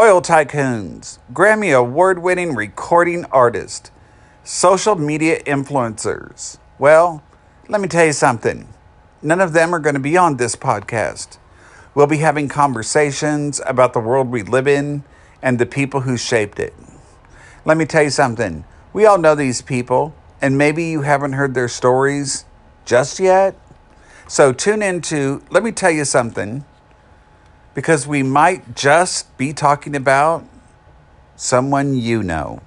oil tycoons, Grammy award winning recording artists, social media influencers. Well, let me tell you something. None of them are going to be on this podcast. We'll be having conversations about the world we live in and the people who shaped it. Let me tell you something. We all know these people, and maybe you haven't heard their stories just yet. So tune into Let Me Tell You Something because we might just be talking about someone you know.